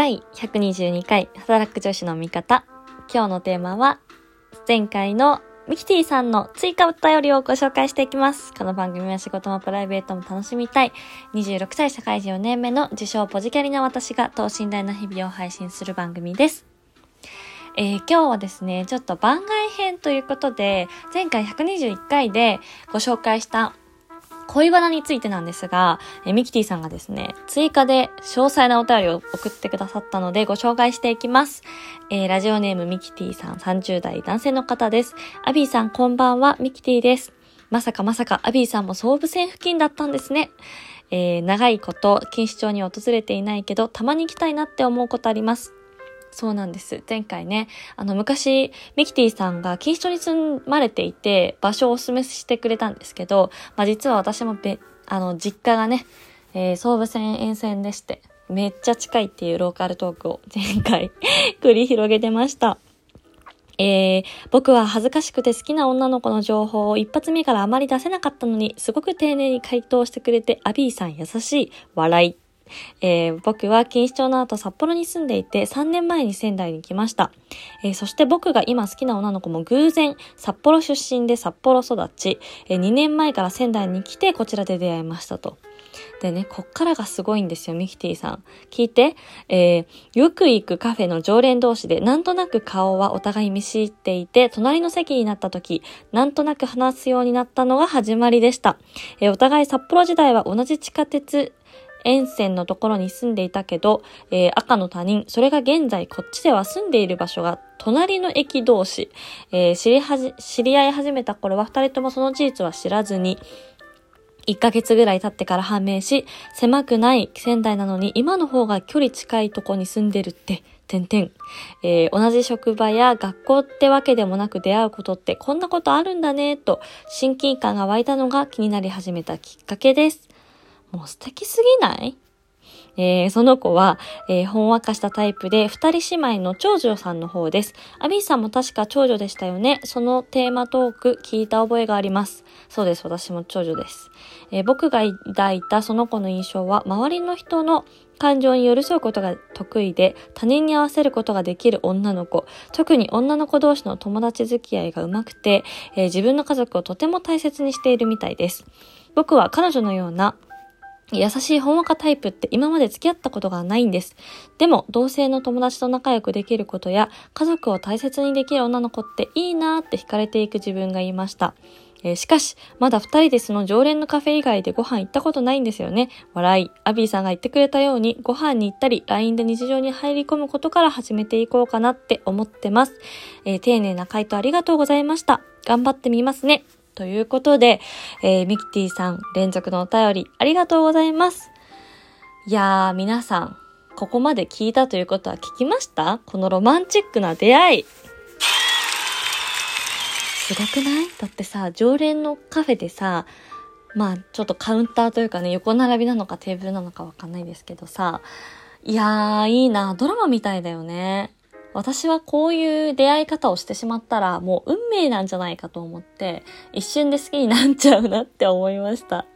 第122回働く女子の味方。今日のテーマは、前回のミキティさんの追加お便りをご紹介していきます。この番組は仕事もプライベートも楽しみたい。26歳社会人4年目の自称ポジキャリな私が等身大な日々を配信する番組です。えー今日はですね、ちょっと番外編ということで、前回121回でご紹介した恋バナについてなんですが、えミキティさんがですね、追加で詳細なお便りを送ってくださったのでご紹介していきます。えーラジオネームミキティさん30代男性の方です。アビーさんこんばんは、ミキティです。まさかまさかアビーさんも総武線付近だったんですね。えー長いこと錦糸町に訪れていないけど、たまに行きたいなって思うことあります。そうなんです。前回ね、あの、昔、ミキティさんが錦糸町に住まれていて、場所をお勧めしてくれたんですけど、まあ、実は私もべ、あの、実家がね、えー、総武線沿線でして、めっちゃ近いっていうローカルトークを前回 繰り広げてました。えー、僕は恥ずかしくて好きな女の子の情報を一発目からあまり出せなかったのに、すごく丁寧に回答してくれて、アビーさん優しい、笑い。えー僕は錦糸町の後札幌に住んでいて3年前に仙台に来ました、えーそして僕が今好きな女の子も偶然札幌出身で札幌育ち、え2年前から仙台に来てこちらで出会いましたと。でね、こっからがすごいんですよ、ミキティさん。聞いて、えーよく行くカフェの常連同士で、なんとなく顔はお互い見知っていて、隣の席になった時、なんとなく話すようになったのが始まりでした。えーお互い札幌時代は同じ地下鉄沿線のところに住んでいたけど、えー赤の他人、それが現在こっちでは住んでいる場所が隣の駅同士、えー知りはじ、知り合い始めた頃は二人ともその事実は知らずに、1ヶ月ぐらい経ってから判明し、狭くない仙台なのに今の方が距離近いとこに住んでるって、てんてん。えー同じ職場や学校ってわけでもなく出会うことってこんなことあるんだね、と親近感が湧いたのが気になり始めたきっかけです。もう素敵すぎない？えーその子は、えーほんわかしたタイプで、二人姉妹の長女さんの方です。アビーさんも確か長女でしたよね。そのテーマトーク聞いた覚えがあります。そうです。私も長女です。えー僕が抱いたその子の印象は、周りの人の感情に寄り添うことが得意で、他人に合わせることができる女の子。特に女の子同士の友達付き合いが上手くて、え自分の家族をとても大切にしているみたいです。僕は彼女のような優しいほんわかタイプって今まで付き合ったことがないんです。でも、同性の友達と仲良くできることや、家族を大切にできる女の子っていいなーって惹かれていく自分がいました。えーしかし、まだ二人でその常連のカフェ以外でご飯行ったことないんですよね。笑い。アビーさんが言ってくれたように、ご飯に行ったり、LINE で日常に入り込むことから始めていこうかなって思ってます。えー丁寧な回答ありがとうございました。頑張ってみますね。ということで、えーミキティさん連続のお便りありがとうございます。いやー、皆さん、ここまで聞いたということは聞きました？このロマンチックな出会い。すごくない？だってさ、常連のカフェでさ、まあちょっとカウンターというかね、横並びなのかテーブルなのかわかんないですけどさ、いやー、いいな、ドラマみたいだよね。私はこういう出会い方をしてしまったら、もう運命なんじゃないかと思って、一瞬で好きになっちゃうなって思いました。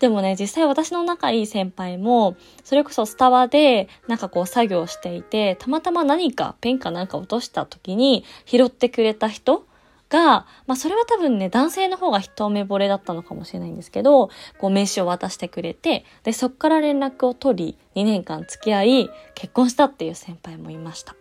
でもね、実際私の仲いい先輩も、それこそスタバでなんかこう作業していて、たまたま何かペンかなんか落とした時に拾ってくれた人が、まあそれは多分ね、男性の方が一目惚れだったのかもしれないんですけど、こう名刺を渡してくれて、で、そっから連絡を取り、2年間付き合い、結婚したっていう先輩もいました。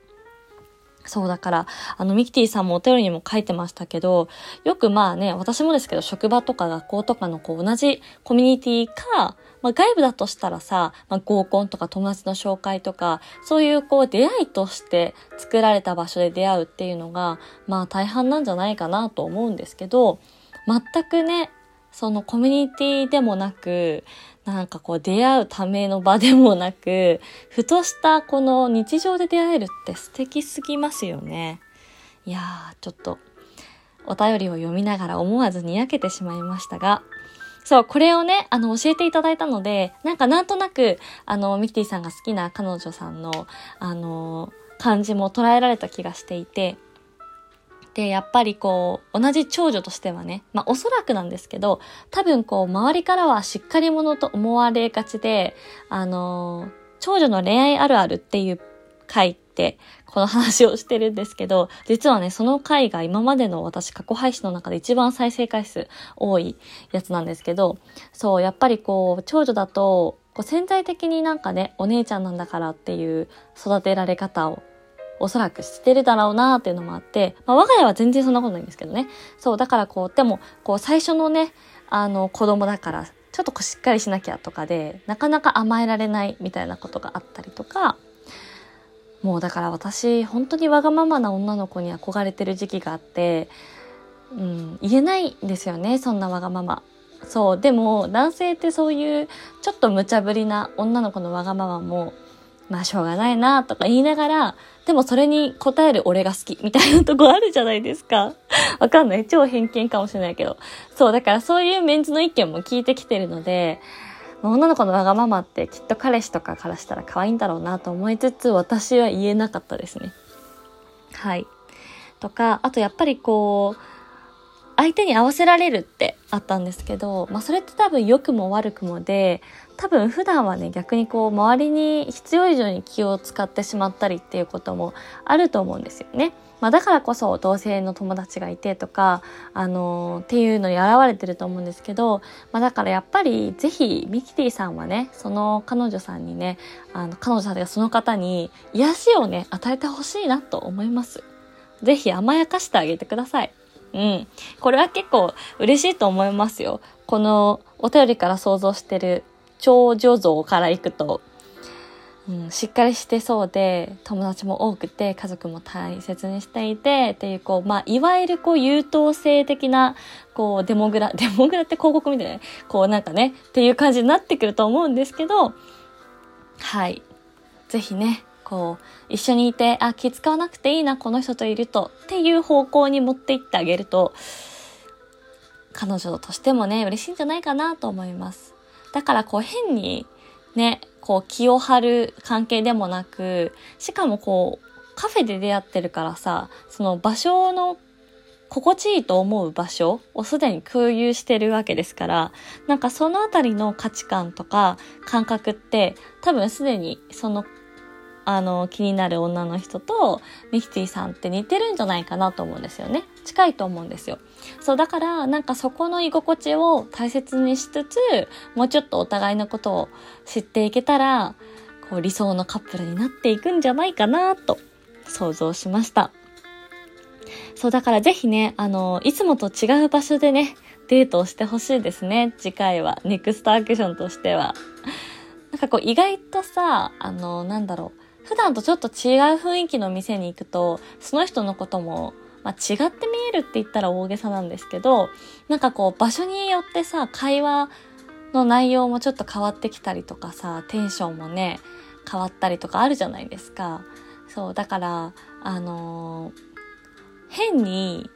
そうだから、あの、ミキティさんもお便りにも書いてましたけど、よくまあね、私もですけど、職場とか学校とかのこう同じコミュニティか、まあ外部だとしたらさ、まあ合コンとか友達の紹介とか、そういうこう出会いとして作られた場所で出会うっていうのが、まあ大半なんじゃないかなと思うんですけど、全くね、そのコミュニティでもなく、なんかこう出会うための場でもなく、ふとしたこの日常で出会えるって素敵すぎますよね。いやー、ちょっとお便りを読みながら思わずにやけてしまいましたが、そう、これをね、あの、教えていただいたので、なんかなんとなく、あの、ミキティさんが好きな彼女さんの、あの、感じも捉えられた気がしていて、で、やっぱりこう、同じ長女としてはね、まあおそらくなんですけど、多分こう、周りからはしっかり者と思われがちで、あの長女の恋愛あるあるっていう回って、この話をしてるんですけど、実はね、その回が今までの私過去配信の中で一番再生回数多いやつなんですけど、そう、やっぱりこう、長女だと、こう潜在的になんかね、お姉ちゃんなんだからっていう育てられ方をおそらくしてるだろうなっていうのもあって、まあ、我が家は全然そんなことないんですけどね。そう、だからこう、でも、こう、最初のね、あの、子供だから、ちょっとこうしっかりしなきゃとかで、なかなか甘えられないみたいなことがあったりとか、もうだから私、本当にわがままな女の子に憧れてる時期があって、うん、言えないんですよね、そんなわがまま。そう、でも男性ってそういうちょっと無茶ぶりな女の子のわがままもまあしょうがないなとか言いながら、でもそれに応える俺が好きみたいなとこあるじゃないですか。わかんない。超偏見かもしれないけど。そう、だからそういうメンズの意見も聞いてきてるので、女の子のわがままってきっと彼氏とかからしたら可愛いんだろうなと思いつつ、私は言えなかったですね。はい。とか、あとやっぱりこう、相手に合わせられるってあったんですけど、まあそれって多分良くも悪くもで、多分普段はね逆にこう周りに必要以上に気を使ってしまったりっていうこともあると思うんですよね。まあ、だからこそ同性の友達がいてとか、あのー、っていうのに現れてると思うんですけど、まあ、だからやっぱりぜひミキティさんはねその彼女さんにねあの彼女さんがその方に癒しをね与えてほしいなと思います。ぜひ甘やかしてあげてください。うん。これは結構嬉しいと思いますよ。このお便りから想像してる長女像からいくと、うん、しっかりしてそうで、友達も多くて、家族も大切にしていて、っていう、こう、まあ、いわゆるこう、優等生的な、こう、デモグラ、デモグラって広告みたいな、こう、なんかね、っていう感じになってくると思うんですけど、はい。ぜひね、こう、一緒にいて、あ、気使わなくていいな、この人といると、っていう方向に持っていってあげると、彼女としてもね、嬉しいんじゃないかなと思います。だからこう変にね、こう気を張る関係でもなく、しかもこうカフェで出会ってるからさ、その場所の心地いいと思う場所をすでに共有してるわけですから、なんかそのあたりの価値観とか感覚って多分すでにそのあの、気になる女の人とミキティさんって似てるんじゃないかなと思うんですよね。近いと思うんですよ。そう、だから、なんかそこの居心地を大切にしつつ、もうちょっとお互いのことを知っていけたら、こう理想のカップルになっていくんじゃないかなと想像しました。そう、だからぜひね、あの、いつもと違う場所でね、デートをしてほしいですね。次回は。ネクストアクションとしては。なんかこう意外とさ、あの、なんだろう。普段とちょっと違う雰囲気の店に行くと、その人のことも、まあ、違って見えるって言ったら大げさなんですけど、なんかこう場所によってさ、会話の内容もちょっと変わってきたりとかさ、テンションもね、変わったりとかあるじゃないですか。そう、だから、あのー、変に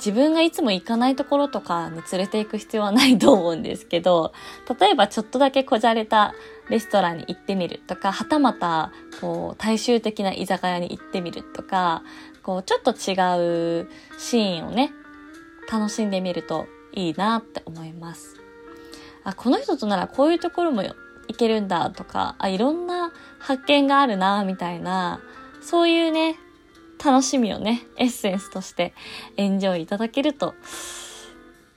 自分がいつも行かないところとかに連れて行く必要はないと思うんですけど、例えばちょっとだけこじゃれたレストランに行ってみるとか、はたまた、こう、大衆的な居酒屋に行ってみるとか、こう、ちょっと違うシーンをね、楽しんでみるといいなって思います。あ、この人とならこういうところも行けるんだとか、あ、いろんな発見があるな、みたいな、そういうね、楽しみをね、エッセンスとしてエンジョイいただけると、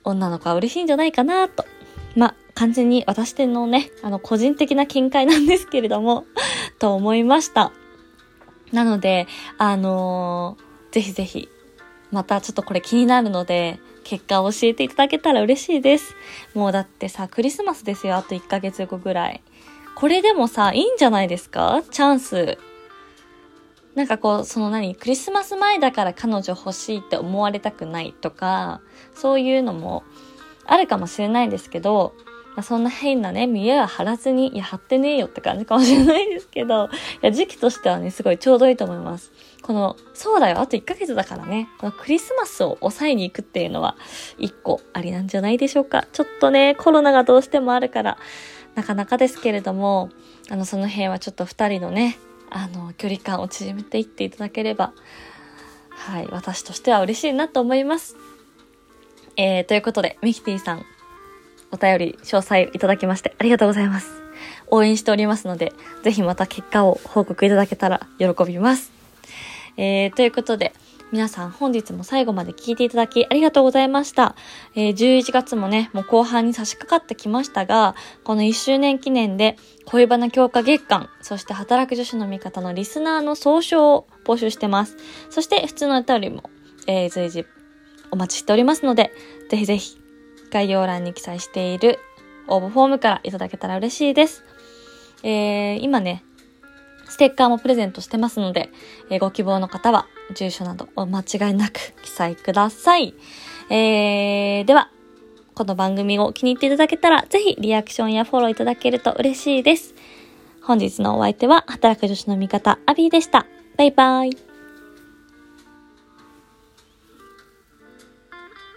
女の子は嬉しいんじゃないかなと。ま完全に私のね、あの、個人的な見解なんですけれども と思いました。なので、あのー、ぜひぜひ、またちょっとこれ気になるので、結果を教えていただけたら嬉しいです。もうだってさ、クリスマスですよ、あと1ヶ月後ぐらい。これでもさ、いいんじゃないですか？チャンス。なんかこう、その何、クリスマス前だから彼女欲しいって思われたくないとか、そういうのもあるかもしれないですけど、まあ、そんな変なね、見栄は張らずに、いや、張ってねえよって感じかもしれないですけど、いや、時期としてはね、すごいちょうどいいと思います。この、そうだよ、あと1ヶ月だからね、このクリスマスを抑えに行くっていうのは、1個ありなんじゃないでしょうか。ちょっとね、コロナがどうしてもあるから、なかなかですけれども、あの、その辺はちょっと2人のね、あの、距離感を縮めていっていただければ、はい、私としては嬉しいなと思います。えー、ということで、ミキティさん、お便り詳細いただきましてありがとうございます。応援しておりますので、是非また結果を報告いただけたら喜びます。えー、ということで、皆さん本日も最後まで聞いていただきありがとうございました。えー、11月もね、もう後半に差し掛かってきましたが、この1周年記念で恋バナ強化月間、そして働く女子の味方のリスナーの総称を募集してます。そして普通の歌よりも、えー、随時お待ちしておりますので、ぜひぜひ概要欄に記載している応募フォームからいただけたら嬉しいです。えー、今ね、ステッカーもプレゼントしてますので、えー、ご希望の方は住所などお間違いなく記載ください。えー、では、この番組を気に入っていただけたら、ぜひリアクションやフォローいただけると嬉しいです。本日のお相手は、働く女子の味方、アビーでした。バイバイ。